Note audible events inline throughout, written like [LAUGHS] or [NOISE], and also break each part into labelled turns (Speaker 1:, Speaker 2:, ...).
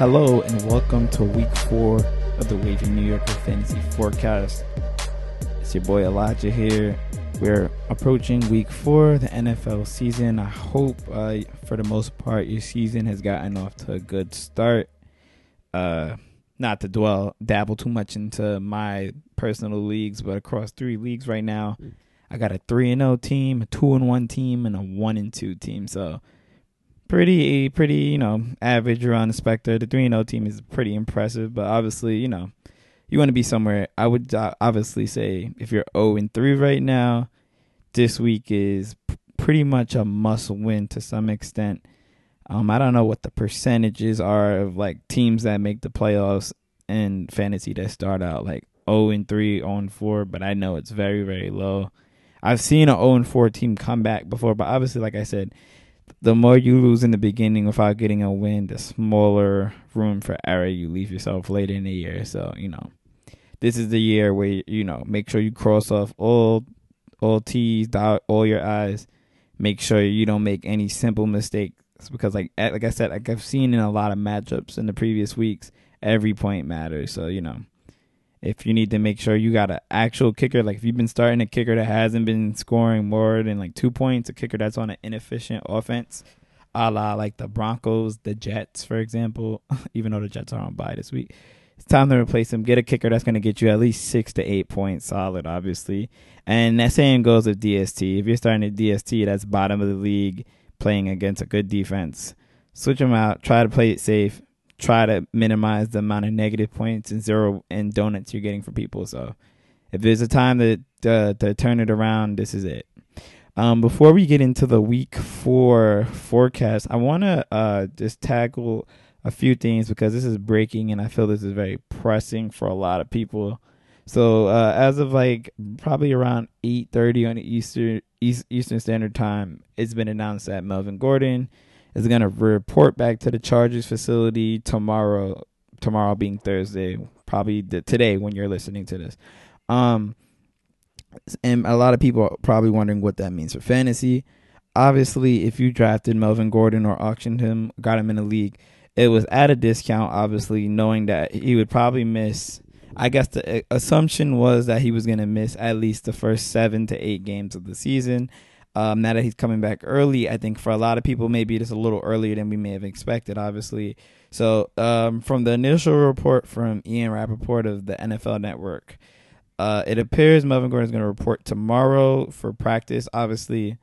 Speaker 1: Hello and welcome to week four of the Wavy New Yorker Fantasy Forecast. It's your boy Elijah here. We're approaching week four, the NFL season. I hope, uh, for the most part, your season has gotten off to a good start. Uh, not to dwell, dabble too much into my personal leagues, but across three leagues right now, I got a three and zero team, a two and one team, and a one and two team. So pretty pretty you know average around the specter. The three and zero team is pretty impressive, but obviously you know you want to be somewhere. I would uh, obviously say if you're zero and three right now, this week is pretty much a must win to some extent. Um, I don't know what the percentages are of like teams that make the playoffs and fantasy that start out like 0 and 3, 0 and 4, but I know it's very, very low. I've seen an 0 and 4 team come back before, but obviously, like I said, the more you lose in the beginning without getting a win, the smaller room for error you leave yourself later in the year. So, you know, this is the year where, you know, make sure you cross off all all T's, dot all your I's. Make sure you don't make any simple mistakes because like like I said, like I've seen in a lot of matchups in the previous weeks, every point matters. So, you know, if you need to make sure you got an actual kicker, like if you've been starting a kicker that hasn't been scoring more than like two points, a kicker that's on an inefficient offense, a la like the Broncos, the Jets, for example, [LAUGHS] even though the Jets are on bye this week, it's time to replace him. Get a kicker that's going to get you at least six to eight points solid, obviously. And that same goes with DST. If you're starting a DST that's bottom of the league, playing against a good defense, switch them out, try to play it safe try to minimize the amount of negative points and zero and donuts you're getting for people. So if there's a time to uh, to turn it around, this is it. Um, before we get into the week four forecast, I want to uh, just tackle a few things because this is breaking and I feel this is very pressing for a lot of people. So uh, as of like probably around 8:30 on Eastern East, Eastern Standard Time, it's been announced that Melvin Gordon is going to report back to the Chargers facility tomorrow. Tomorrow being Thursday, probably today when you're listening to this. Um, and a lot of people are probably wondering what that means for fantasy. Obviously, if you drafted Melvin Gordon or auctioned him, got him in the league, it was at a discount. Obviously, knowing that he would probably miss. I guess the assumption was that he was going to miss at least the first seven to eight games of the season um, now that he's coming back early, I think for a lot of people, maybe it's a little earlier than we may have expected, obviously. So, um, from the initial report from Ian Rapoport of the NFL Network, uh, it appears Melvin Gordon is going to report tomorrow for practice. Obviously,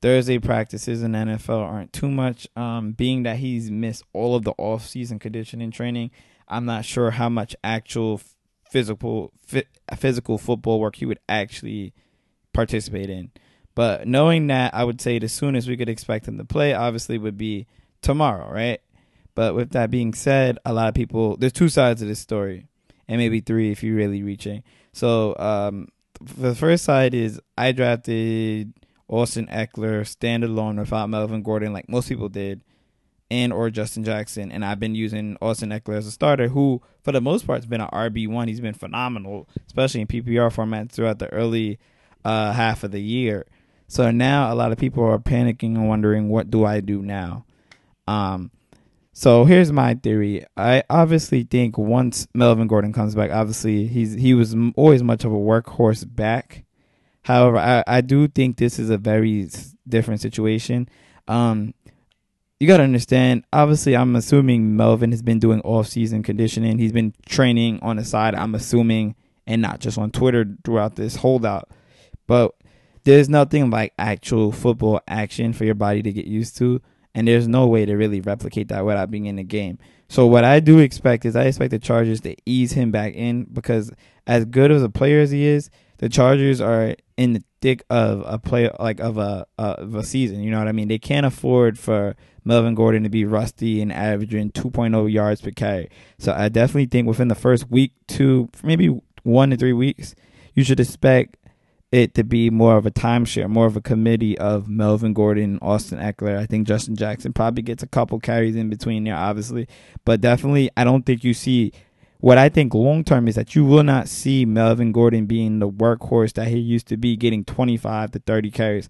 Speaker 1: Thursday practices in NFL aren't too much. Um, being that he's missed all of the off-season conditioning training, I'm not sure how much actual physical physical football work he would actually participate in. But knowing that, I would say the soonest we could expect him to play, obviously, would be tomorrow, right? But with that being said, a lot of people, there's two sides of this story, and maybe three if you're really reaching. So, um, the first side is I drafted Austin Ekeler standalone without Melvin Gordon, like most people did, and or Justin Jackson, and I've been using Austin Ekeler as a starter, who for the most part has been an RB one. He's been phenomenal, especially in PPR format throughout the early uh, half of the year. So now a lot of people are panicking and wondering what do I do now? Um so here's my theory. I obviously think once Melvin Gordon comes back, obviously he's he was always much of a workhorse back. However, I, I do think this is a very different situation. Um, you got to understand. Obviously, I'm assuming Melvin has been doing off-season conditioning. He's been training on the side. I'm assuming, and not just on Twitter throughout this holdout. But there's nothing like actual football action for your body to get used to, and there's no way to really replicate that without being in the game. So what I do expect is I expect the Chargers to ease him back in because as good as a player as he is, the Chargers are in the thick of a play like of a of a season. You know what I mean? They can't afford for Melvin Gordon to be rusty and averaging 2.0 yards per carry. So I definitely think within the first week, two, maybe one to three weeks, you should expect it to be more of a timeshare, more of a committee of Melvin Gordon, Austin Ekeler. I think Justin Jackson probably gets a couple carries in between there, obviously, but definitely I don't think you see. What I think long term is that you will not see Melvin Gordon being the workhorse that he used to be, getting 25 to 30 carries.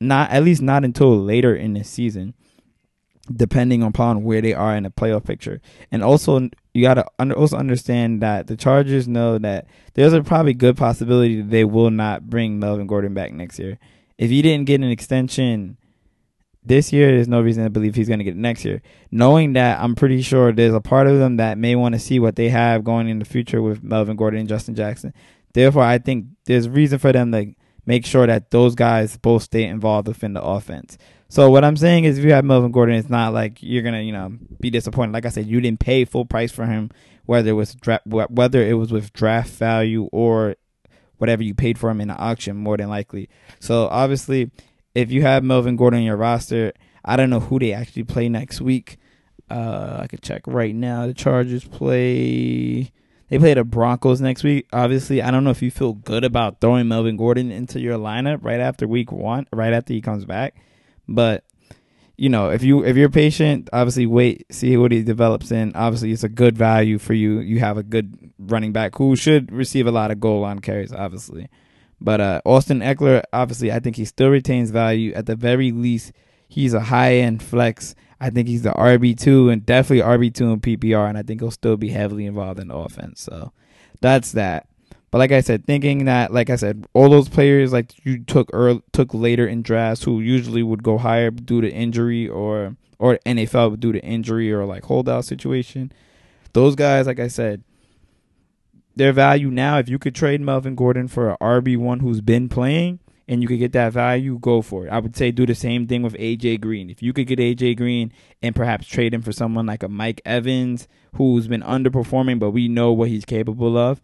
Speaker 1: Not at least not until later in the season. Depending upon where they are in the playoff picture. And also, you got to under, also understand that the Chargers know that there's a probably good possibility that they will not bring Melvin Gordon back next year. If he didn't get an extension this year, there's no reason to believe he's going to get it next year. Knowing that, I'm pretty sure there's a part of them that may want to see what they have going in the future with Melvin Gordon and Justin Jackson. Therefore, I think there's reason for them to make sure that those guys both stay involved within the offense. So what I'm saying is, if you have Melvin Gordon, it's not like you're gonna, you know, be disappointed. Like I said, you didn't pay full price for him, whether it was dra- whether it was with draft value or whatever you paid for him in the auction, more than likely. So obviously, if you have Melvin Gordon in your roster, I don't know who they actually play next week. Uh, I could check right now. The Chargers play. They play the Broncos next week. Obviously, I don't know if you feel good about throwing Melvin Gordon into your lineup right after week one, right after he comes back. But you know, if you if you're patient, obviously wait, see what he develops in. Obviously, it's a good value for you. You have a good running back who should receive a lot of goal line carries, obviously. But uh, Austin Ekeler, obviously, I think he still retains value. At the very least, he's a high end flex. I think he's the RB two and definitely RB two in PPR, and I think he'll still be heavily involved in the offense. So that's that. But like I said, thinking that, like I said, all those players like you took early, took later in drafts, who usually would go higher due to injury or or NFL due to injury or like holdout situation. Those guys, like I said, their value now, if you could trade Melvin Gordon for a RB one who's been playing and you could get that value, go for it. I would say do the same thing with AJ Green. If you could get AJ Green and perhaps trade him for someone like a Mike Evans who's been underperforming, but we know what he's capable of,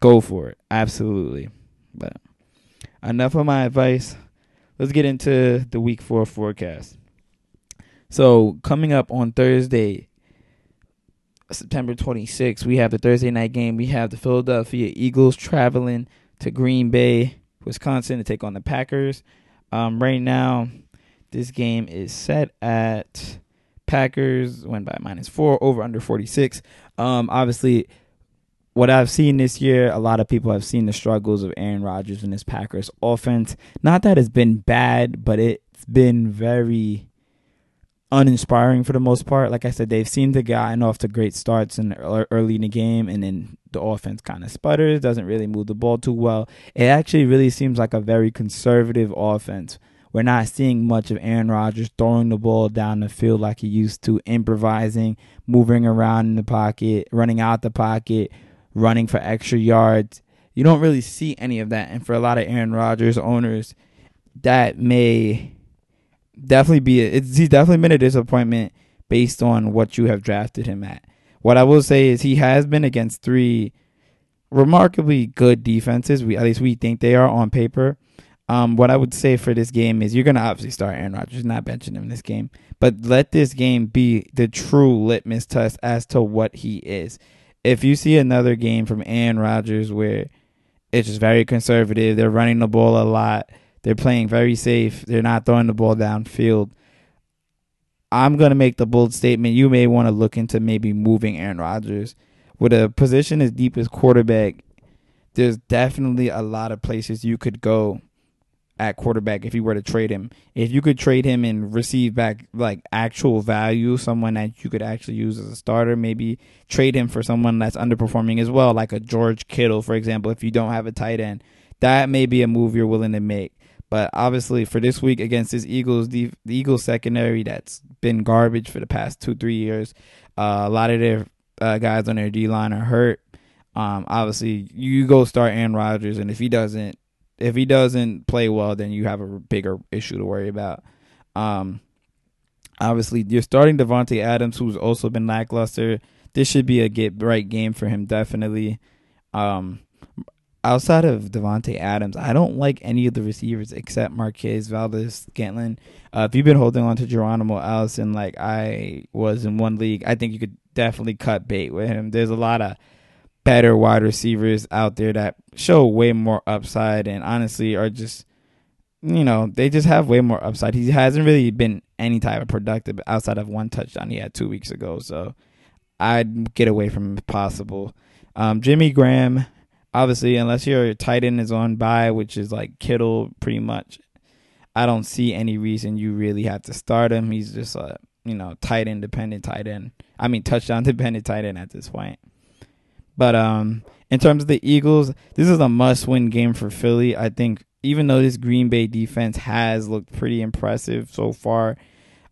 Speaker 1: go for it. Absolutely. But enough of my advice. Let's get into the week four forecast. So coming up on Thursday, September 26th, we have the Thursday night game. We have the Philadelphia Eagles traveling to Green Bay, Wisconsin to take on the Packers. Um, right now, this game is set at Packers win by minus four over under 46. Um, obviously, what I've seen this year, a lot of people have seen the struggles of Aaron Rodgers and his Packers offense. Not that it's been bad, but it's been very uninspiring for the most part. Like I said, they've seen the guy and off to great starts in early in the game, and then the offense kind of sputters, doesn't really move the ball too well. It actually really seems like a very conservative offense. We're not seeing much of Aaron Rodgers throwing the ball down the field like he used to, improvising, moving around in the pocket, running out the pocket, running for extra yards. You don't really see any of that. And for a lot of Aaron Rodgers owners, that may definitely be a, it's he's definitely been a disappointment based on what you have drafted him at. What I will say is he has been against three remarkably good defenses. We at least we think they are on paper. Um, what I would say for this game is you're gonna obviously start Aaron Rodgers, not benching him in this game, but let this game be the true litmus test as to what he is. If you see another game from Aaron Rodgers where it's just very conservative, they're running the ball a lot, they're playing very safe. They're not throwing the ball downfield. I'm going to make the bold statement. You may want to look into maybe moving Aaron Rodgers. With a position as deep as quarterback, there's definitely a lot of places you could go at quarterback if you were to trade him. If you could trade him and receive back like actual value, someone that you could actually use as a starter, maybe trade him for someone that's underperforming as well, like a George Kittle, for example, if you don't have a tight end. That may be a move you're willing to make. But obviously, for this week against this Eagles, the, the Eagles secondary that's been garbage for the past two three years. Uh, a lot of their uh, guys on their D line are hurt. Um, obviously, you go start Aaron Rodgers, and if he doesn't, if he doesn't play well, then you have a bigger issue to worry about. Um, obviously, you're starting Davante Adams, who's also been lackluster. This should be a get right game for him, definitely. Um, outside of Davante Adams, I don't like any of the receivers except Marquez Valdes-Scantling. Uh, if you've been holding on to Geronimo Allison like I was in one league, I think you could definitely cut bait with him. There's a lot of better wide receivers out there that show way more upside and honestly are just you know, they just have way more upside. He hasn't really been any type of productive outside of one touchdown he had two weeks ago. So I'd get away from him if possible. Um, Jimmy Graham, obviously, unless your tight end is on bye, which is like Kittle, pretty much. I don't see any reason you really have to start him. He's just a you know, tight end dependent tight end. I mean, touchdown [LAUGHS] dependent tight end at this point. But um, in terms of the Eagles, this is a must win game for Philly. I think even though this Green Bay defense has looked pretty impressive so far,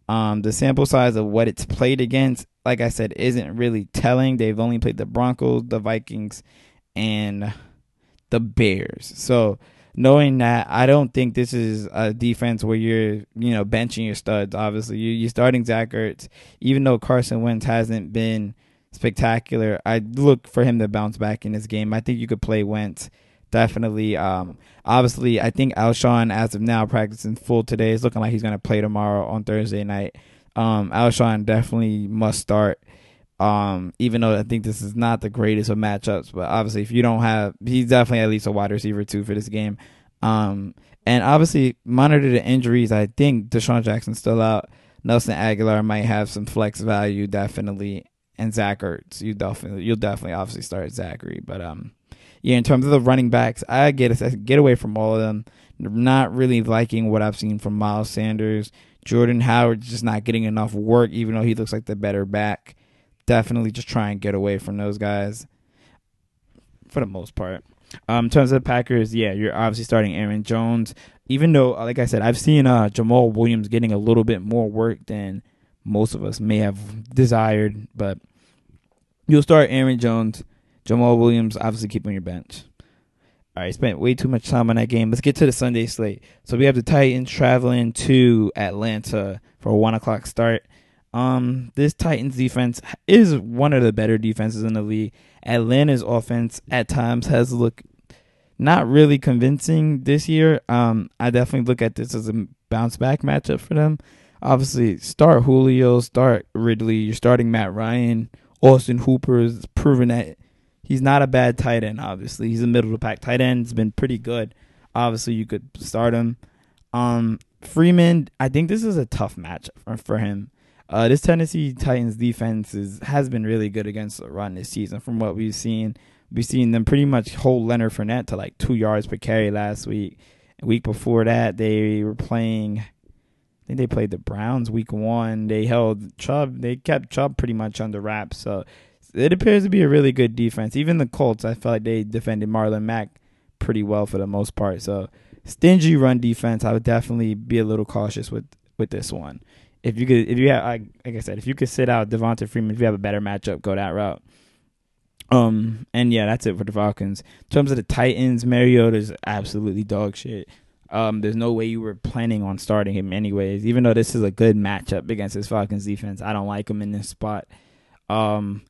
Speaker 1: um, the sample size of what it's played against, like I said, isn't really telling. They've only played the Broncos, the Vikings, and the Bears. So knowing that, I don't think this is a defense where you're, you know, benching your studs. Obviously, you, are starting Zach Ertz, even though Carson Wentz hasn't been spectacular. I look for him to bounce back in this game. I think you could play Wentz definitely. Um, obviously, I think Alshon, as of now, practicing full today. is looking like he's going to play tomorrow on Thursday night. Um, Alshon definitely must start. Um, even though I think this is not the greatest of matchups, but obviously, if you don't have, he's definitely at least a wide receiver too for this game. Um, and obviously, monitor the injuries. I think DeSean Jackson's still out. Nelson Agholor might have some flex value, definitely, and Zach Ertz. You definitely, you'll definitely, obviously start Zach Ertz, but um, yeah, in terms of the running backs, I get I get away from all of them. not really liking what I've seen from Miles Sanders. Jordan Howard's just not getting enough work, even though he looks like the better back definitely just try and get away from those guys for the most part. Um, in terms of the Packers, yeah, you're obviously starting Aaron Jones. Even though, like I said, I've seen uh, Jamaal Williams getting a little bit more work than most of us may have desired, but you'll start Aaron Jones, Jamaal Williams, obviously keep on your bench. All right, spent way too much time on that game. Let's get to the Sunday slate. So we have the Titans traveling to Atlanta for a one o'clock start. Um, this Titans defense is one of the better defenses in the league. Atlanta's offense at times has looked not really convincing this year. Um, I definitely look at this as a bounce back matchup for them. Obviously, start Julio, start Ridley. You're starting Matt Ryan. Austin Hooper has proven that he's not a bad tight end. Obviously, he's a middle of the pack tight end. Has been pretty good. Obviously, you could start him. Um, Freeman, I think this is a tough matchup for, for him. Uh, this Tennessee Titans defense is, has been really good against the run this season. From what we've seen, we've seen them pretty much hold Leonard Fournette to like two yards per carry last week. Week before that, they were playing. I think they played the Browns week one. They held Chubb. They kept Chubb pretty much under wraps. So it appears to be a really good defense. Even the Colts, I felt like they defended Marlon Mack pretty well for the most part. So stingy run defense. I would definitely be a little cautious with with this one if you could, if you have, like I said, if you could sit out Devonta Freeman, if you have a better matchup, go that route. Um, and yeah, that's it for the Falcons. In terms of the Titans, Mariota's absolutely dog shit. Um, there's no way you were planning on starting him anyways. Even though this is a good matchup against his Falcons defense, I don't like him in this spot. Um,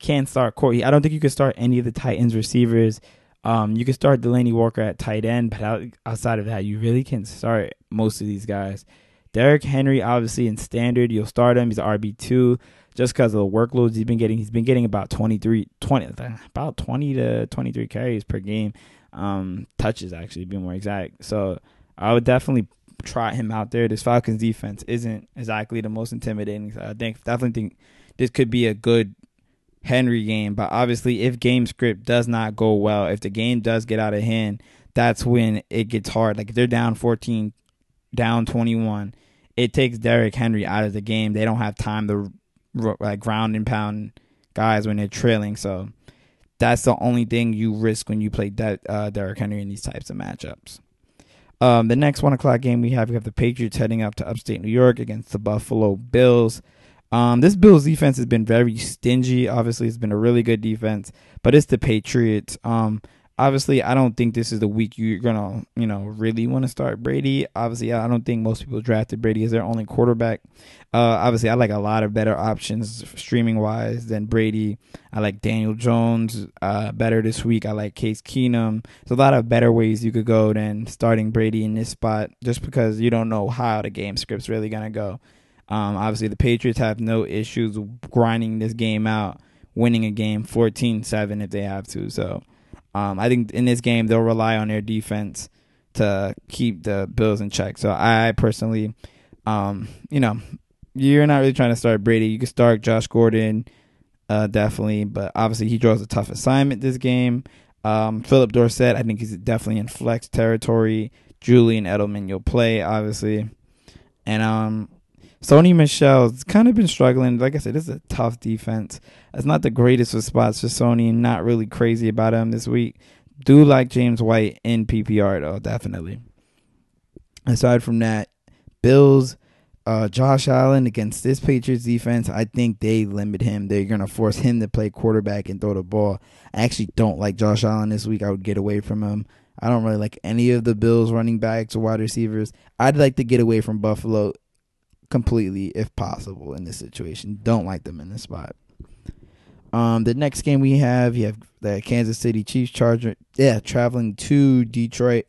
Speaker 1: can't start Corey. I don't think you could start any of the Titans receivers. Um, you can start Delanie Walker at tight end, but outside of that, you really can't start most of these guys. Derrick Henry, obviously in standard, you'll start him. He's RB two just because of the workloads he's been getting. He's been getting about 23, 20, about 20 to 23 carries per game. Um, touches actually, be more exact. So I would definitely try him out there. This Falcons defense isn't exactly the most intimidating. So I think definitely think this could be a good Henry game. But obviously, if game script does not go well, if the game does get out of hand, that's when it gets hard. Like if they're down 14, down 21, it takes Derrick Henry out of the game. They don't have time to like ground and pound guys when they're trailing. So that's the only thing you risk when you play De- uh, Derrick Henry in these types of matchups. Um, the next one o'clock game we have we have the Patriots heading up to upstate New York against the Buffalo Bills. Um, this Bills defense has been very stingy. Obviously, it's been a really good defense, but it's the Patriots. Um, obviously I don't think this is the week you're gonna you know really want to start Brady. Obviously, I don't think most people drafted Brady as their only quarterback. Uh, obviously, I like a lot of better options streaming wise than Brady. I like Daniel Jones uh, better this week. I like Case Keenum. There's a lot of better ways you could go than starting Brady in this spot, just because you don't know how the game script's really gonna go. Um, obviously, the Patriots have no issues grinding this game out, winning a game 14-7 if they have to. So. Um, I think in this game they'll rely on their defense to keep the Bills in check. So I personally, um, you know, you're not really trying to start Brady. You can start Josh Gordon, uh, definitely, but obviously he draws a tough assignment this game. Um, Phillip Dorsett, I think he's definitely in flex territory. Julian Edelman, you'll play obviously, and um, Sony Michel's kind of been struggling. Like I said, this is a tough defense. It's not the greatest of spots for Sony. Not really crazy about him this week. Do like James White in PPR though, definitely. Aside from that, Bills, uh, Josh Allen against this Patriots defense, I think they limit him. They're gonna force him to play quarterback and throw the ball. I actually don't like Josh Allen this week. I would get away from him. I don't really like any of the Bills running backs or wide receivers. I'd like to get away from Buffalo completely if possible in this situation. Don't like them in this spot. Um, the next game we have, you have the Kansas City Chiefs Charger, yeah, traveling to Detroit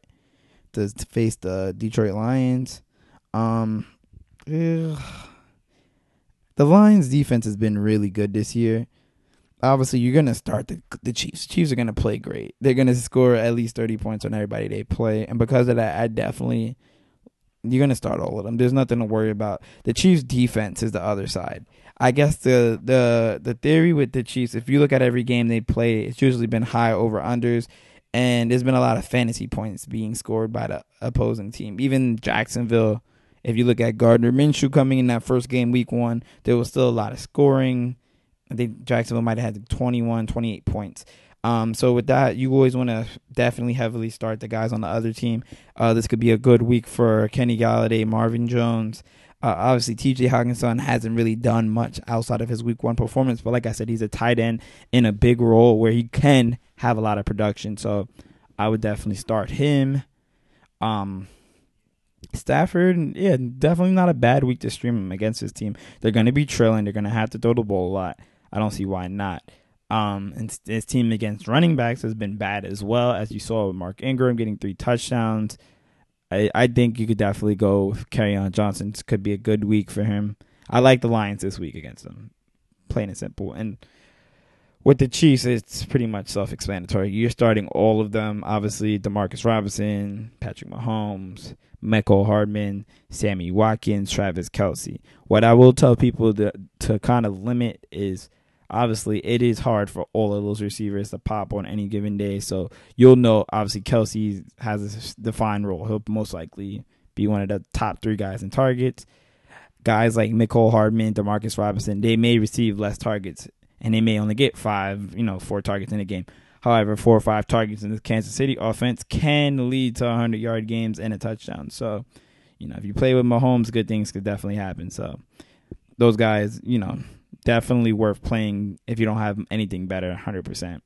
Speaker 1: to, face the Detroit Lions. Um, ugh. the Lions defense has been really good this year. Obviously, you're gonna start the the Chiefs. Chiefs are gonna play great. They're gonna score at least thirty points on everybody they play, and because of that, I definitely you're gonna start all of them. There's nothing to worry about. The Chiefs' defense is the other side. I guess the the the theory with the Chiefs, if you look at every game they play, it's usually been high over unders, and there's been a lot of fantasy points being scored by the opposing team. Even Jacksonville, if you look at Gardner Minshew coming in that first game, week one, there was still a lot of scoring. I think Jacksonville might have had 21, 28 points. Um, so with that, you always want to definitely heavily start the guys on the other team. Uh, this could be a good week for Kenny Golladay, Marvin Jones. Uh, obviously, T.J. Hockenson hasn't really done much outside of his Week One performance, but like I said, he's a tight end in a big role where he can have a lot of production. So I would definitely start him. Um, Stafford, yeah, definitely not a bad week to stream him against his team. They're going to be trailing. They're going to have to throw the ball a lot. I don't see why not. Um, and his team against running backs has been bad as well, as you saw with Mark Ingram getting three touchdowns. I, I think you could definitely go Kerryon Johnson. This could be a good week for him. I like the Lions this week against them, plain and simple. And with the Chiefs, it's pretty much self-explanatory. You're starting all of them. Obviously, Demarcus Robinson, Patrick Mahomes, Mecole Hardman, Sammy Watkins, Travis Kelce. What I will tell people to to kind of limit is obviously it is hard for all of those receivers to pop on any given day. So you'll know obviously Kelce has a defined role. He'll most likely be one of the top three guys in targets. Guys like Mecole Hardman, Demarcus Robinson, they may receive less targets and they may only get five, you know, four targets in a game. However, four or five targets in the Kansas City offense can lead to 100 yard games and a touchdown. So, you know, if you play with Mahomes, good things could definitely happen. So, those guys, you know, definitely worth playing if you don't have anything better, 100%.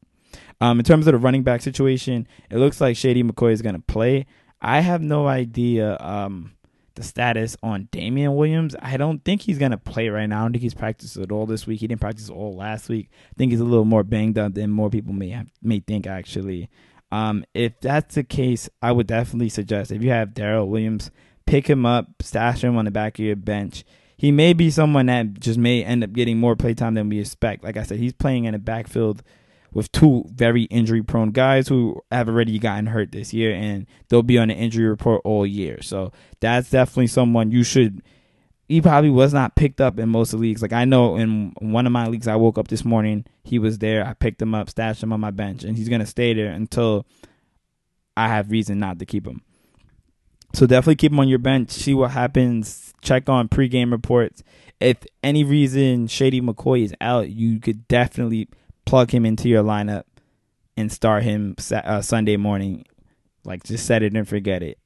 Speaker 1: Um, in terms of the running back situation, it looks like Shady McCoy is going to play. I have no idea um, the status on Damien Williams. I don't think he's going to play right now. I don't think he's practiced at all this week. He didn't practice all last week. I think he's a little more banged up than more people may have, may think, actually. Um, if that's the case, I would definitely suggest if you have Darrel Williams, pick him up, stash him on the back of your bench he may be someone that just may end up getting more playtime than we expect. Like I said, he's playing in a backfield with two very injury prone guys who have already gotten hurt this year and they'll be on the injury report all year. So that's definitely someone you should he probably was not picked up in most leagues. Like I know in one of my leagues I woke up this morning, he was there. I picked him up, stashed him on my bench, and he's gonna stay there until I have reason not to keep him. So definitely keep him on your bench. See what happens. Check on pregame reports. If any reason Shady McCoy is out, you could definitely plug him into your lineup and start him uh, Sunday morning. Like just set it and forget it.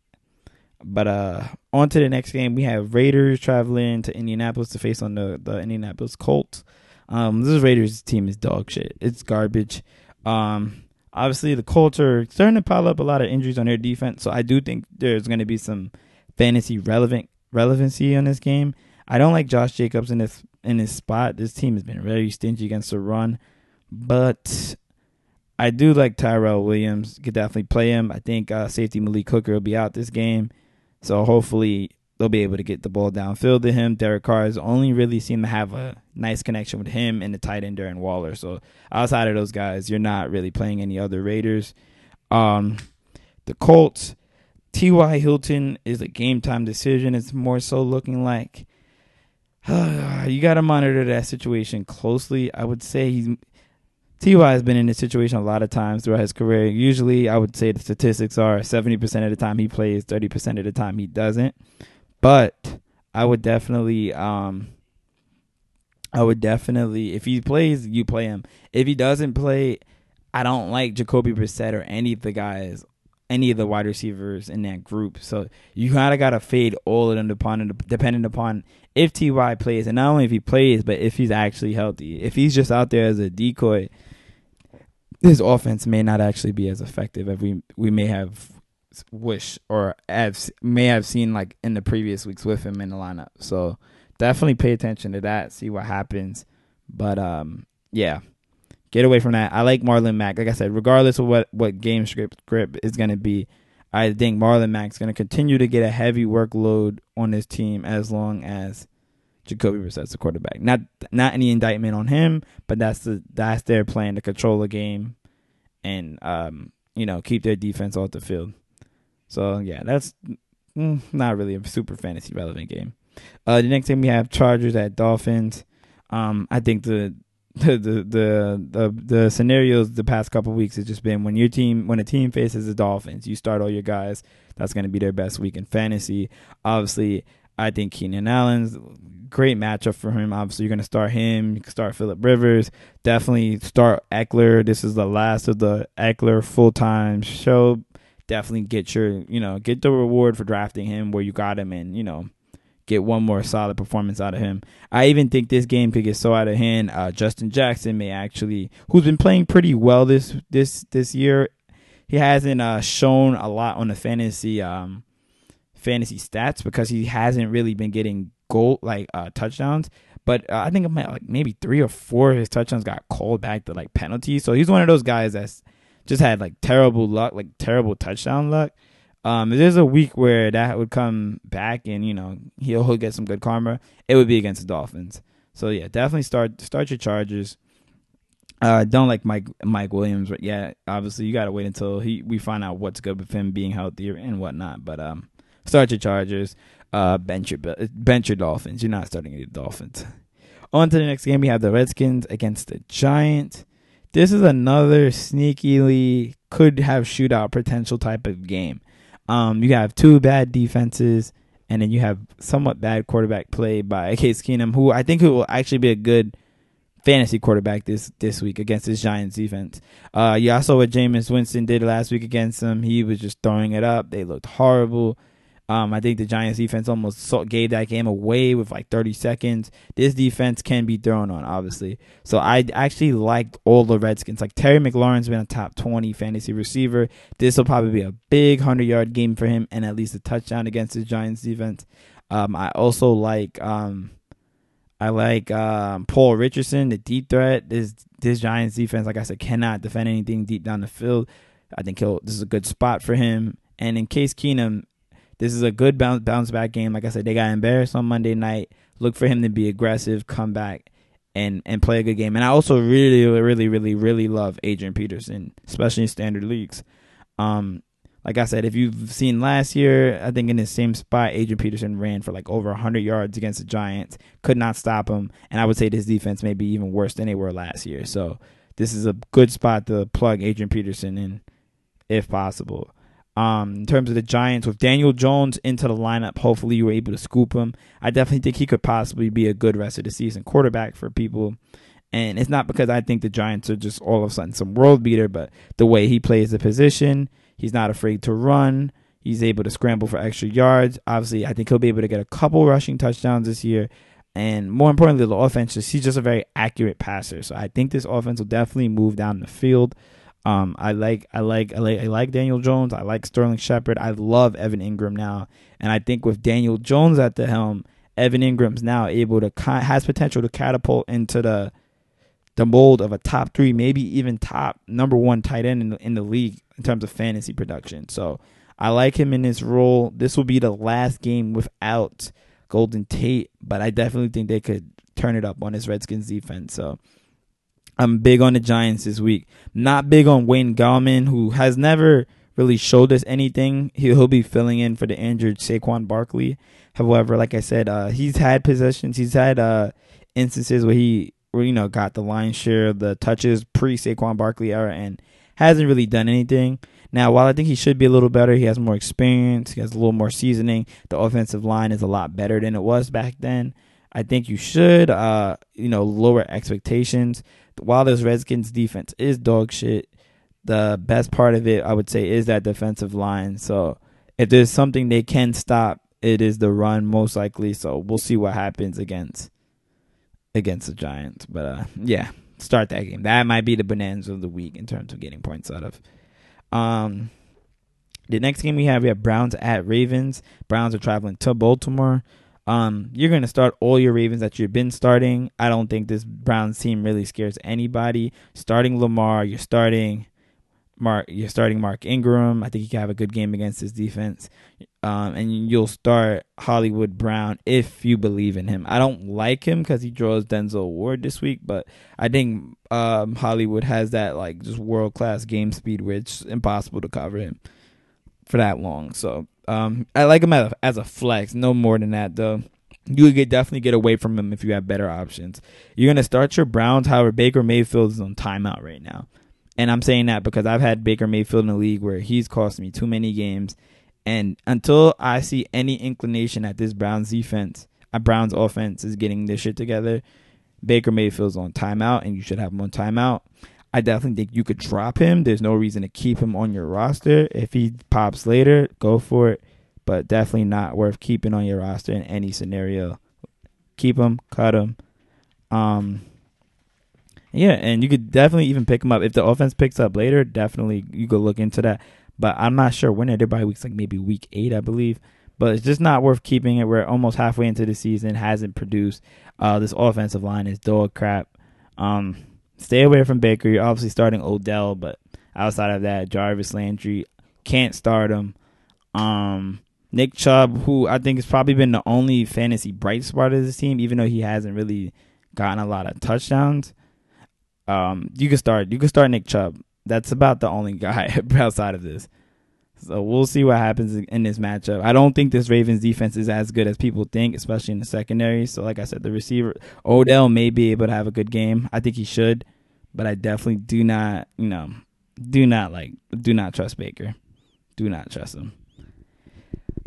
Speaker 1: But uh on to the next game. We have Raiders traveling to Indianapolis to face on the, the Indianapolis Colts. Um this Raiders team is dog shit. It's garbage. Um obviously the Colts are starting to pile up a lot of injuries on their defense, so I do think there's going to be some fantasy relevant relevancy on this game. I don't like Josh Jacobs in this in this spot. This team has been very stingy against the run, but I do like Tyrell Williams. Could definitely play him. I think uh, safety Malik Hooker will be out this game, so hopefully they'll be able to get the ball downfield to him. Derek Carr has only really seemed to have a nice connection with him and the tight end Darren Waller. So outside of those guys, you're not really playing any other Raiders. Um, the Colts, T.Y. Hilton is a game time decision. It's more so looking like uh, [SIGHS] you got to monitor that situation closely. I would say he's Ty has been in this situation a lot of times throughout his career. Usually, I would say the statistics are 70% of the time he plays, 30% of the time he doesn't. But I would definitely um I would definitely if he plays, you play him. If he doesn't play, I don't like Jacoby Brissett or any of the guys, any of the wide receivers in that group. So you kind of gotta fade all of them depending depending upon if Ty plays, and not only if he plays, but if he's actually healthy. If he's just out there as a decoy, his offense may not actually be as effective as we we may have wish or have may have seen like in the previous weeks with him in the lineup. So definitely pay attention to that, see what happens. But um, yeah, get away from that. I like Marlon Mack. Like I said, regardless of what what game script script is going to be, I think Marlon Mack's going to continue to get a heavy workload on his team as long as Jacoby Brissett's the quarterback. Not not any indictment on him, but that's the that's their plan to control the game and um, you know keep their defense off the field. So yeah, that's mm, not really a super fantasy relevant game. Uh, the next game we have Chargers at Dolphins. Um, I think the [LAUGHS] the, the the the the scenarios the past couple weeks has just been when your team when a team faces the Dolphins, you start all your guys. That's going to be their best week in fantasy. Obviously, I think Keenan Allen's great matchup for him. Obviously, you're going to start him. You can start Philip Rivers. Definitely start Ekeler. This is the last of the Ekeler full time show. Definitely get your you know get the reward for drafting him where you got him and you know get one more solid performance out of him. I even think this game could get so out of hand. Uh, Justin Jackson may actually, who's been playing pretty well this this this year, he hasn't uh, shown a lot on the fantasy um, fantasy stats because he hasn't really been getting goal like uh, touchdowns. But uh, I think like maybe three or four of his touchdowns got called back to like penalties. So he's one of those guys that's just had like terrible luck, like terrible touchdown luck. Um, if there's a week where that would come back and you know he'll, he'll get some good karma, it would be against the Dolphins. So yeah, definitely start start your Chargers. Uh, don't like Mike Mike Williams, but yeah, obviously you gotta wait until he we find out what's good with him being healthier and whatnot. But um, start your Chargers. Uh, bench your bench your Dolphins. You're not starting any Dolphins. On to the next game, we have the Redskins against the Giants. This is another sneakily could have shootout potential type of game. Um, you have two bad defenses, and then you have somewhat bad quarterback play by [LAUGHS] Case Keenum, who I think will actually be a good fantasy quarterback this this week against this Giants defense. Uh, you also what Jameis Winston did last week against them. He was just throwing it up. They looked horrible. Um, I think the Giants defense almost gave that game away with like 30 seconds. This defense can be thrown on, obviously. So I actually liked all the Redskins. Like Terry McLaurin's been a top 20 fantasy receiver. This will probably be a big 100 yard game for him and at least a touchdown against the Giants defense. Um, I also like um, I like um, Paul Richardson, the deep threat. This this Giants defense, like I said, cannot defend anything deep down the field. I think he'll. This is a good spot for him. And in case Keenum, this is a good bounce bounce back game. Like I said, they got embarrassed on Monday night. Look for him to be aggressive, come back, and and play a good game. And I also really, really, really, really love Adrian Peterson, especially in standard leagues. Um, like I said, if you've seen last year, I think in the same spot, Adrian Peterson ran for like over 100 yards against the Giants, could not stop him. And I would say this defense may be even worse than they were last year. So this is a good spot to plug Adrian Peterson in, if possible. Um, in terms of the Giants, with Daniel Jones into the lineup, hopefully you were able to scoop him. I definitely think he could possibly be a good rest of the season quarterback for people. And it's not because I think the Giants are just all of a sudden some world beater, but the way he plays the position, he's not afraid to run. He's able to scramble for extra yards. Obviously, I think he'll be able to get a couple rushing touchdowns this year. And more importantly, the offense, he's just a very accurate passer. So I think this offense will definitely move down the field. Um, I like, I like, I like, I like Daniel Jones. I like Sterling Shepard. I love Evan Engram now, and I think with Daniel Jones at the helm, Evan Engram's now able to has potential to catapult into the the mold of a top three, maybe even top number one tight end in the, in the league in terms of fantasy production. So I like him in his role. This will be the last game without Golden Tate, but I definitely think they could turn it up on his Redskins defense. So I'm big on the Giants this week. Not big on Wayne Gallman, who has never really showed us anything. He'll be filling in for the injured Saquon Barkley. However, like I said, uh, he's had possessions. He's had uh, instances where he, where, you know, got the lion's share the touches pre Saquon Barkley era and hasn't really done anything. Now, while I think he should be a little better, he has more experience, he has a little more seasoning. The offensive line is a lot better than it was back then. I think you should, uh, you know, lower expectations. While this Redskins defense is dog shit, the best part of it, I would say, is that defensive line. So if there's something they can stop, it is the run most likely. So we'll see what happens against against the Giants. But uh, yeah, start that game. That might be the bonanza of the week in terms of getting points out of. Um, the next game we have we have Browns at Ravens. Browns are traveling to Baltimore. Um, you're gonna start all your Ravens that you've been starting. I don't think this Browns team really scares anybody. Starting Lamar, you're starting Mark, you're starting Mark Ingram. I think he can have a good game against his defense. Um, and you'll start Hollywood Brown if you believe in him. I don't like him because he draws Denzel Ward this week, but I think um, Hollywood has that like just world class game speed where it's impossible to cover him for that long. So um, I like him as a, as a flex, no more than that though. You could definitely get away from him if you have better options. You're gonna start your Browns. However, Baker Mayfield is on timeout right now. And I'm saying that because I've had Baker Mayfield in the league where he's cost me too many games. And until I see any inclination that this Browns defense, a Browns offense is getting this shit together, Baker Mayfield's on timeout and you should have him on timeout. I definitely think you could drop him. There's no reason to keep him on your roster. If he pops later, go for it. But definitely not worth keeping on your roster in any scenario. Keep him, cut him. Um, yeah, and you could definitely even pick him up if the offense picks up later. Definitely, you could look into that. But I'm not sure when by weeks, like maybe week eight, I believe. But it's just not worth keeping it. We're almost halfway into the season, hasn't produced. Uh, this offensive line is dog crap. Um, stay away from Baker. You're obviously starting Odell, but outside of that, Jarvis Landry can't start him. Um, Nick Chubb, who I think has probably been the only fantasy bright spot of this team, even though he hasn't really gotten a lot of touchdowns. Um, you can start. You can start Nick Chubb. That's about the only [LAUGHS] guy outside of this. So we'll see what happens in this matchup. I don't think this Ravens defense is as good as people think, especially in the secondary. So, like I said, the receiver Odell may be able to have a good game. I think he should, but I definitely do not, you know, do not like, do not trust Baker. Do not trust him.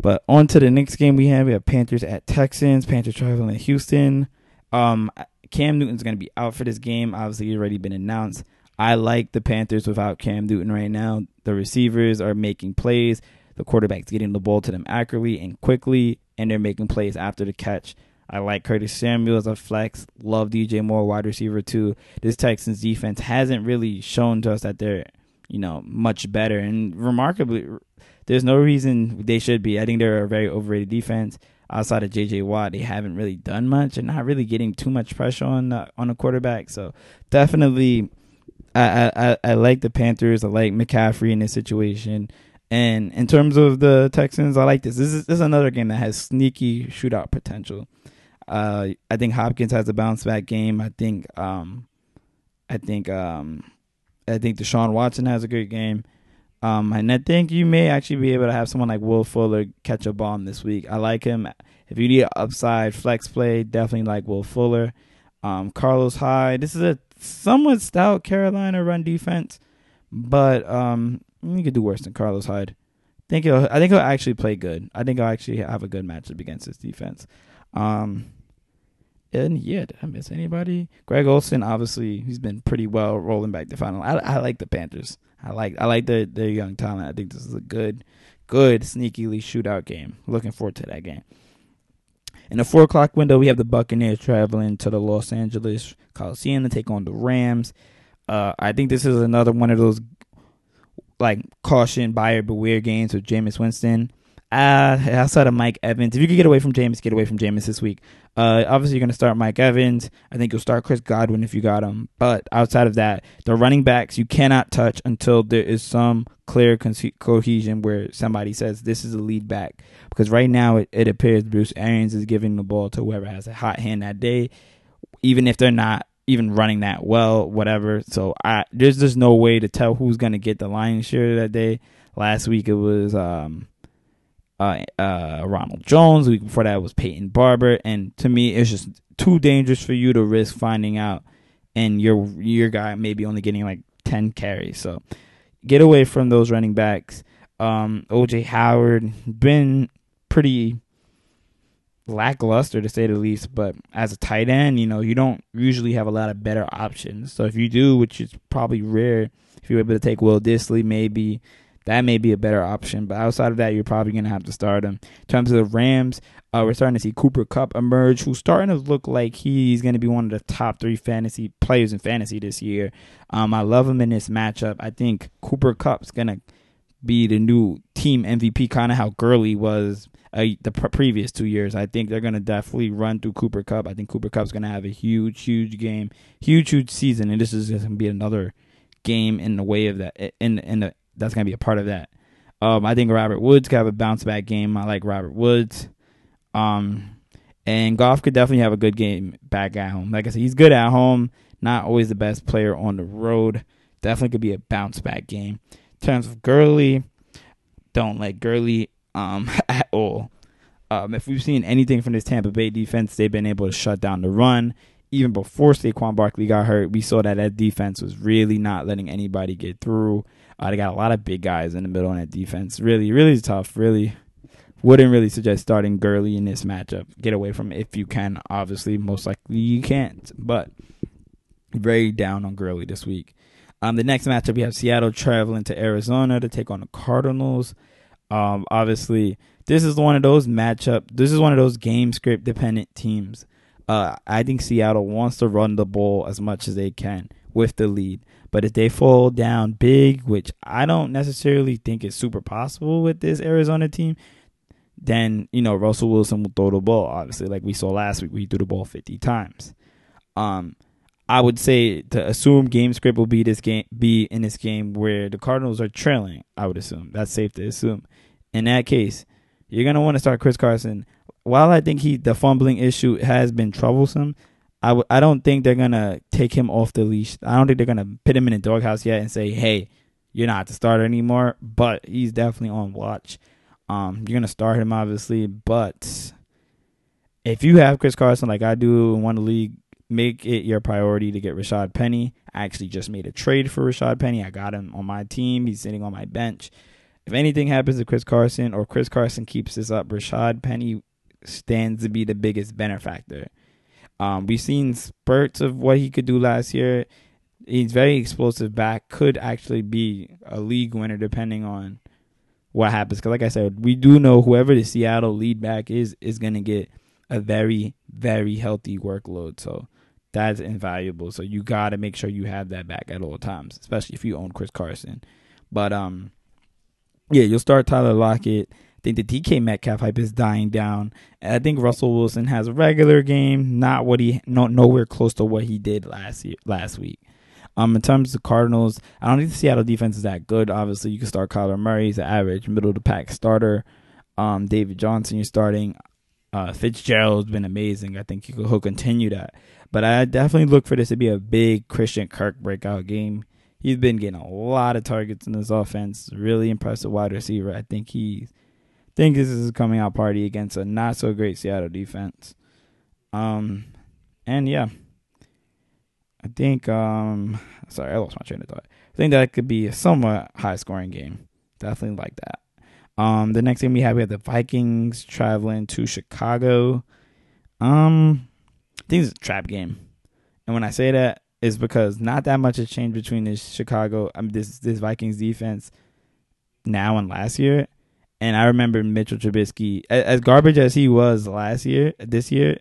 Speaker 1: But on to the next game we have. We have Panthers at Texans. Panthers traveling to Houston. Um, Cam Newton's going to be out for this game. Obviously, already been announced. I like the Panthers without Cam Newton right now. The receivers are making plays. The quarterback's getting the ball to them accurately and quickly, and they're making plays after the catch. I like Curtis Samuel as a flex. Love DJ Moore, wide receiver too. This Texans defense hasn't really shown to us that they're, you know, much better. And remarkably, there's no reason they should be. I think they're a very overrated defense outside of JJ Watt, they haven't really done much and not really getting too much pressure on the, on a quarterback. So definitely, I, I I like the Panthers. I like McCaffrey in this situation. And in terms of the Texans, I like this. This is, this is another game that has sneaky shootout potential. Uh, I think Hopkins has a bounce back game. I think um, I think um, I think Deshaun Watson has a good game. Um, and I think you may actually be able to have someone like Will Fuller catch a bomb this week. I like him. If you need upside flex play, definitely like Will Fuller. Um, Carlos Hyde. This is a somewhat stout Carolina run defense, but um, you could do worse than Carlos Hyde. I think he'll, I think he'll actually play good. I think he'll actually have a good matchup against this defense. Um, and yeah, did I miss anybody? Greg Olsen, obviously, he's been pretty well rolling back the final. I, I like the Panthers. I like I like their their young talent. I think this is a good, good sneakily shootout game. Looking forward to that game. In the four o'clock window, we have the Buccaneers traveling to the Los Angeles Coliseum to take on the Rams. Uh, I think this is another one of those like caution buyer beware games with Jameis Winston. Uh, outside of Mike Evans, if you could get away from Jameis, get away from Jameis this week. Uh, obviously, you're going to start Mike Evans. I think you'll start Chris Godwin if you got him. But outside of that, the running backs you cannot touch until there is some clear co- cohesion where somebody says this is a lead back. Because right now, it, it appears Bruce Arians is giving the ball to whoever has a hot hand that day, even if they're not even running that well, whatever. So I there's just no way to tell who's going to get the lion's share that day. Last week it was um, uh, uh, Ronald Jones. The week before that was Peyton Barber. And to me, it's just too dangerous for you to risk finding out, and your your guy maybe only getting like ten carries. So get away from those running backs. Um, OJ Howard been pretty lackluster to say the least. But as a tight end, you know, you don't usually have a lot of better options. So if you do, which is probably rare, if you're able to take Will Dissly, maybe that may be a better option. But outside of that, you're probably going to have to start him. In terms of the Rams, uh, we're starting to see Cooper Kupp emerge, who's starting to look like he's going to be one of the top three fantasy players in fantasy this year. Um, I love him in this matchup. I think Cooper Kupp's going to be the new team MVP, kind of how Gurley was uh, the previous two years. I think they're going to definitely run through Cooper Kupp. I think Cooper Kupp's going to have a huge, huge game, huge, huge season, and this is going to be another game in the way of that. In in the that's to be a part of that. Um, I think Robert Woods could have a bounce back game. I like Robert Woods. Um, and Goff could definitely have a good game back at home. Like I said, he's good at home. Not always the best player on the road. Definitely could be a bounce back game. In terms of Gurley, don't like Gurley um, [LAUGHS] at all. Um, if we've seen anything from this Tampa Bay defense, they've been able to shut down the run. Even before Saquon Barkley got hurt, we saw that that defense was really not letting anybody get through. Uh, they got a lot of big guys in the middle on that defense. Really, really tough. Really wouldn't really suggest starting Gurley in this matchup. Get away from it if you can. Obviously, most likely you can't. But very down on Gurley this week. Um, the next matchup we have Seattle traveling to Arizona to take on the Cardinals. Um, obviously, this is one of those matchup. This is one of those game script dependent teams. Uh, I think Seattle wants to run the ball as much as they can with the lead. But if they fall down big, which I don't necessarily think is super possible with this Arizona team, then you know Russell Wilson will throw the ball. Obviously, like we saw last week, we threw the ball fifty times. Um, I would say to assume game script will be this game be in this game where the Cardinals are trailing. I would assume that's safe to assume. In that case, you're gonna want to start Chris Carson. While I think he the fumbling issue has been troublesome, I w- I don't think they're gonna take him off the leash. I don't think they're gonna put him in a doghouse yet and say, "Hey, you're not the starter anymore." But he's definitely on watch. Um, you're gonna start him obviously, but if you have Chris Carson like I do in one league, make it your priority to get Rashad Penny. I actually just made a trade for Rashad Penny. I got him on my team. He's sitting on my bench. If anything happens to Chris Carson or Chris Carson keeps this up, Rashad Penny stands to be the biggest benefactor. Um, we've seen spurts of what he could do last year. He's very explosive back. Could actually be a league winner depending on what happens. Because, like I said, we do know whoever the Seattle lead back is is going to get a very, very healthy workload. So that's invaluable. So you got to make sure you have that back at all times, especially if you own Chris Carson. But um, yeah, you'll start Tyler Lockett. I think the DK Metcalf hype is dying down. I think Russell Wilson has a regular game, not what he no nowhere close to what he did last year last week. Um, in terms of the Cardinals, I don't think the Seattle defense is that good. Obviously, you can start Kyler Murray, he's an average middle the pack starter. Um, David Johnson, you're starting. Uh, Fitzgerald's been amazing. I think he'll continue that. But I definitely look for this to be a big Christian Kirk breakout game. He's been getting a lot of targets in this offense. Really impressive wide receiver. I think he think this is a coming out party against a not so great Seattle defense. Um and yeah. I think um sorry, I lost my train of thought. I think that could be a somewhat high scoring game. Definitely like that. Um the next game we have we have the Vikings traveling to Chicago. Um I think it's a trap game. And when I say that it's because not that much has changed between this Chicago I mean this this Vikings defense now and last year. And I remember Mitchell Trubisky, as garbage as he was last year, this year,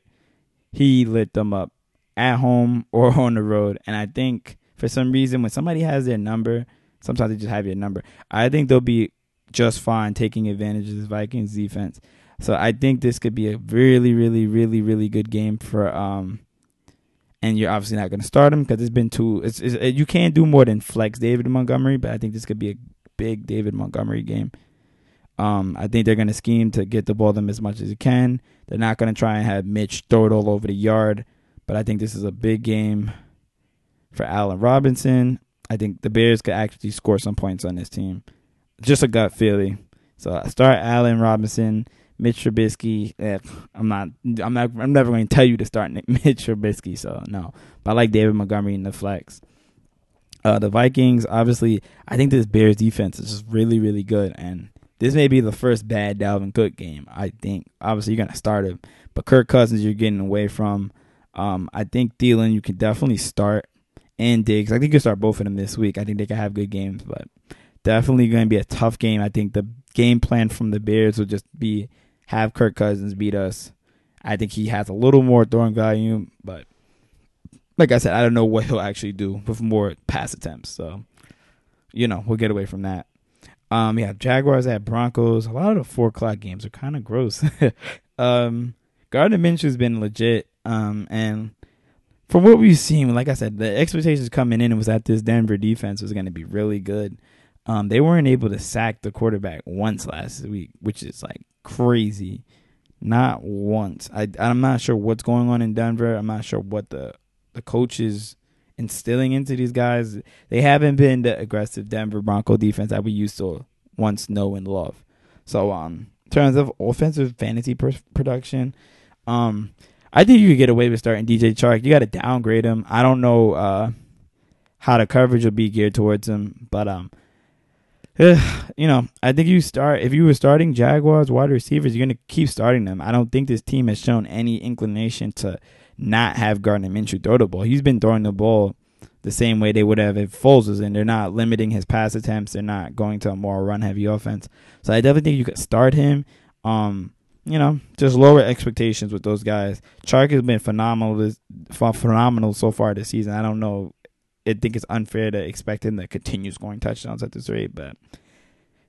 Speaker 1: he lit them up at home [LAUGHS] or on the road. And I think for some reason, when somebody has their number, sometimes they just have your number. I think they'll be just fine taking advantage of this Vikings defense. So I think this could be a really, really, really, really good game for. um and you're obviously not going to start him because it's been too. It's, it's you can't do more than flex David Montgomery, but I think this could be a big David Montgomery game. Um, I think they're going to scheme to get the ball to them as much as you can. They're not going to try and have Mitch throw it all over the yard. But I think this is a big game for Allen Robinson. I think the Bears could actually score some points on this team. Just a gut feeling. So I start Allen Robinson, Mitch Trubisky. Eh, I'm not. I'm not. I'm never going to tell you to start [LAUGHS] Mitch Trubisky. So no. But I like David Montgomery in the flex. Uh, the Vikings, obviously, I think this Bears defense is just really, really good, and this may be the first bad Dalvin Cook game. I think obviously you're gonna start him, but Kirk Cousins you're getting away from. Um, I think Thielen you can definitely start, and Diggs. I think you start both of them this week. I think they can have good games, but definitely going to be a tough game. I think the game plan from the Bears will just be have Kirk Cousins beat us. I think he has a little more throwing volume, but like I said, I don't know [LAUGHS] what he'll actually do with more pass attempts. So, you know, we'll get away from that. Um, yeah, Jaguars at Broncos. A lot of the four o'clock games are kind of gross. [LAUGHS] um, Gardner Minshew's been legit. Um, and from what we've seen, like I said, the expectations coming in was that this Denver defense was going to be really good. Um, they weren't able to sack the quarterback once last week, which is like crazy. Not once. I I'm not sure what's going on in Denver. I'm not sure what the the coaches instilling into these guys. They haven't been the aggressive Denver Bronco defense that we used to once know and love. So um, in terms of offensive fantasy pr- production, um, I think you could get away with starting DJ Chark. You got to downgrade him. I don't know uh, how the coverage will be geared towards him, but um, [SIGHS] you know, I think you start if you were starting Jaguars wide receivers, you're gonna keep starting them. I don't think this team has shown any inclination to not have Gardner Minshew throw the ball. He's been throwing the ball the same way they would have if Foles was in. They're not limiting his pass attempts. They're not going to a more run heavy offense. So I definitely think you could start him. Um, you know, just lower expectations with those guys. Chark has been phenomenal this phenomenal so far this season. I don't know. I think it's unfair to expect him to continue scoring touchdowns at this rate, but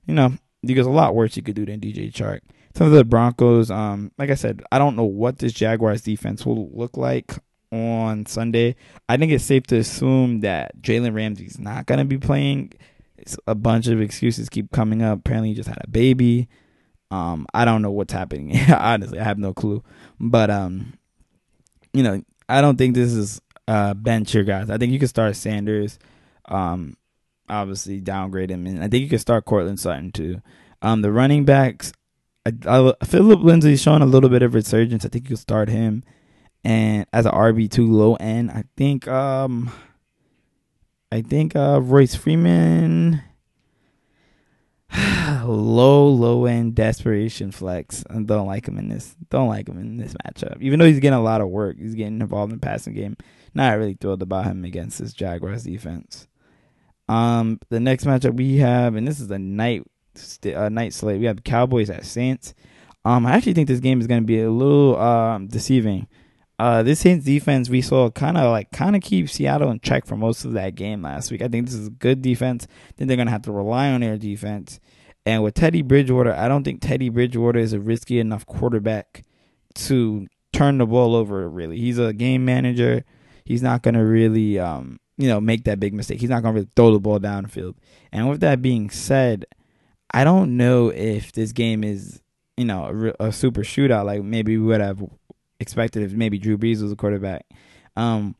Speaker 1: you know, there's a lot worse you could do than DJ Chark some of the Broncos, um, like I said, I don't know what this Jaguars defense will look like on Sunday. I think it's safe to assume that Jalen Ramsey's not going to be playing. It's a bunch of excuses keep coming up. Apparently, he just had a baby. Um, I don't know what's happening. [LAUGHS] Honestly, I have no clue. But um, you know, I don't think this is uh bench your guys. I think you can start Sanders. Um, obviously downgrade him, and I think you can start Courtland Sutton too. Um, the running backs, I, I, Phillip Lindsay's showing a little bit of resurgence. I think you will start him, and as an RB two low end, I think um, I think uh Royce Freeman, [SIGHS] low low end desperation flex. I don't like him in this. Don't like him in this matchup. Even though he's getting a lot of work, he's getting involved in the passing game. Not really thrilled about him against this Jaguars defense. Um, the next matchup we have, and this is the night st- uh, night slate. We have the Cowboys at Saints. Um, I actually think this game is going to be a little um deceiving. Uh, this Saints defense we saw kind of like kind of keep Seattle in check for most of that game last week. I think this is a good defense. Then they're gonna have to rely on their defense. And with Teddy Bridgewater, I don't think Teddy Bridgewater is a risky enough quarterback to turn the ball over. Really, he's a game manager. He's not gonna really um you know make that big mistake. He's not gonna really throw the ball downfield. And with that being said, I don't know if this game is, you know, a, a, super shootout like maybe we would have expected if maybe Drew Brees was a quarterback. Um,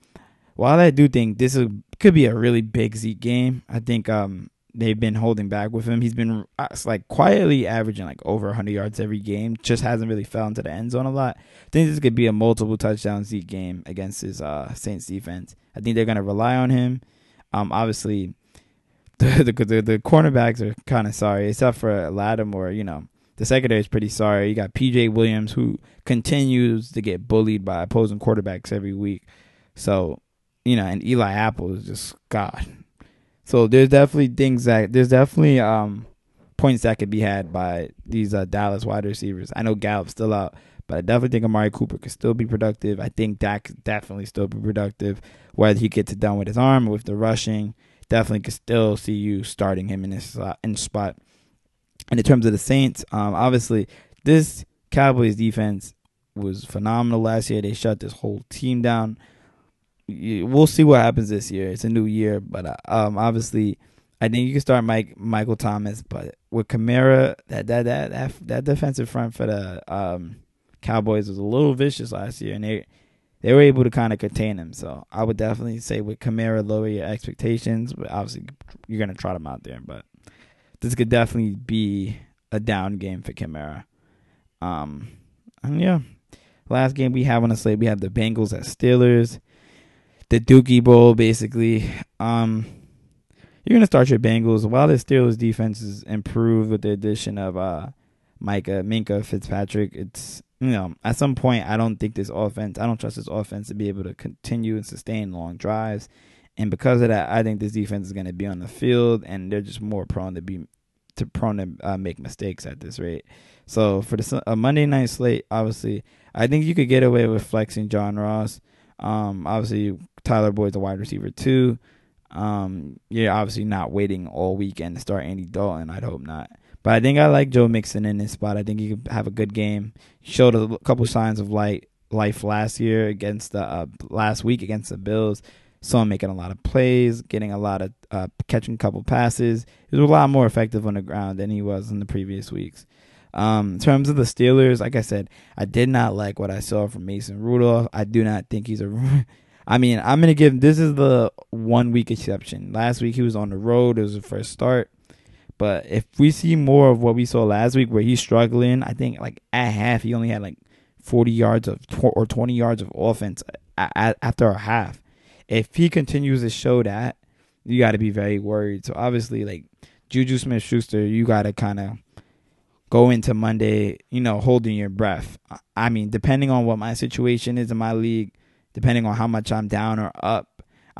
Speaker 1: while I do think this is, could be a really big Zeke game, I think um, they've been holding back with him. He's been uh, like quietly averaging like over 100 yards every game. Just hasn't really fell into the end zone a lot. I think this could be a multiple touchdown Zeke game against his uh, Saints defense. I think they're gonna rely on him. Um, obviously, the [LAUGHS] the the, the cornerbacks are kind of sorry, except for Lattimore. You know, the secondary is pretty sorry. You got P.J. Williams who continues to get bullied by opposing quarterbacks every week. So, you know, and Eli Apple is just God. So there's definitely things that there's definitely um points that could be had by these uh, Dallas wide receivers. I know Gallup's still out, but I definitely think Amari Cooper could still be productive. I think Dak could definitely still be productive, whether he gets it done with his arm or with the rushing definitely could still see you starting him in this uh, in spot. And in terms of the Saints, um, obviously this Cowboys defense was phenomenal last year. They shut this whole team down. We'll see what happens this year. It's a new year, but uh, um, obviously, I think you can start Mike Michael Thomas. But with Kamara, that that that that, that defensive front for the um, Cowboys was a little vicious last year, and they they were able to kind of contain him. So I would definitely say with Kamara, lower your expectations. But obviously, you're gonna trot him out there. But this could definitely be a down game for Kamara. Um, and yeah, last game we have on the slate, we have the Bengals at Steelers, the Dookie Bowl, basically. Um, you're gonna start your Bengals. While the Steelers defense is improved with the addition of uh, Micah Minkah Fitzpatrick, it's you know at some point I don't think this offense. I don't trust this offense to be able to continue and sustain long drives. And because of that, I think this defense is going to be on the field, and they're just more prone to be to prone to uh, make mistakes at this rate. So for the a Monday night slate, obviously, I think you could get away with flexing John Ross. Um, obviously, Tyler Boyd's a wide receiver too. Um, you're obviously not waiting all weekend to start Andy Dalton. I'd hope not. But I think I like Joe Mixon in this spot. I think he could have a good game. Showed a couple signs of light life last year against the uh, last week against the Bills. Saw him making a lot of plays, getting a lot of uh, catching a couple passes. He was a lot more effective on the ground than he was in the previous weeks. Um, in terms of the Steelers, like I said, I did not like what I saw from Mason Rudolph. I do not think he's a. [LAUGHS] I mean, I'm gonna give this is the one week exception. Last week he was on the road. It was the first start. But if we see more of what we saw last week, where he's struggling, I think like at half he only had like 40 yards of or 20 yards of offense after a half. If he continues to show that, you got to be very worried. So obviously, like Juju Smith Schuster, you got to kind of go into Monday, you know, holding your breath. I mean, depending on what my situation is in my league, depending on how much I'm down or up,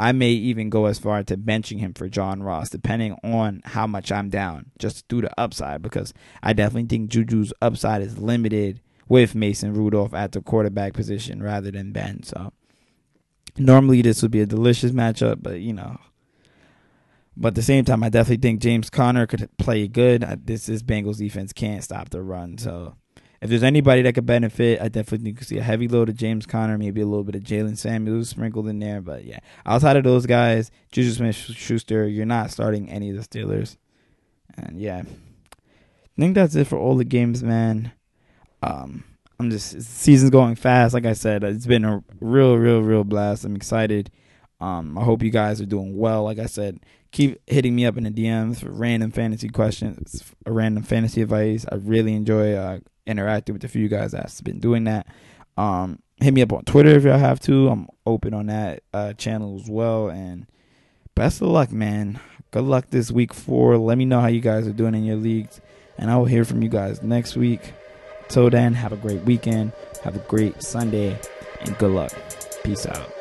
Speaker 1: I may even go as far to benching him for John Ross, depending on how much I'm down, just to the upside, because I definitely think Juju's upside is limited with Mason Rudolph at the quarterback position rather than Ben. So normally this would be a delicious matchup, but you know, but at the same time, I definitely think James Conner could play good. Uh, this is Bengals defense can't stop the run. So if there's anybody that could benefit, I definitely could see a heavy load of James Conner, maybe a little bit of Jaylen Samuels sprinkled in there. But yeah, outside of those guys, Juju Smith Schuster, you're not starting any of the Steelers. And yeah, I think that's it for all the games, man. Um, I'm just season's going fast. Like I said, it's been a real, real, real blast. I'm excited. Um, I hope you guys are doing well. Like I said, keep hitting me up in the DMs for random fantasy questions, random fantasy advice. I really enjoy uh, interacting with a few guys that's been doing that. Um, hit me up on Twitter if y'all have to. I'm open on that uh, channel as well. And best of luck, man. Good luck this week four. Let me know how you guys are doing in your leagues, and I will hear from you guys next week. Till then, have a great weekend. Have a great Sunday, and good luck. Peace out.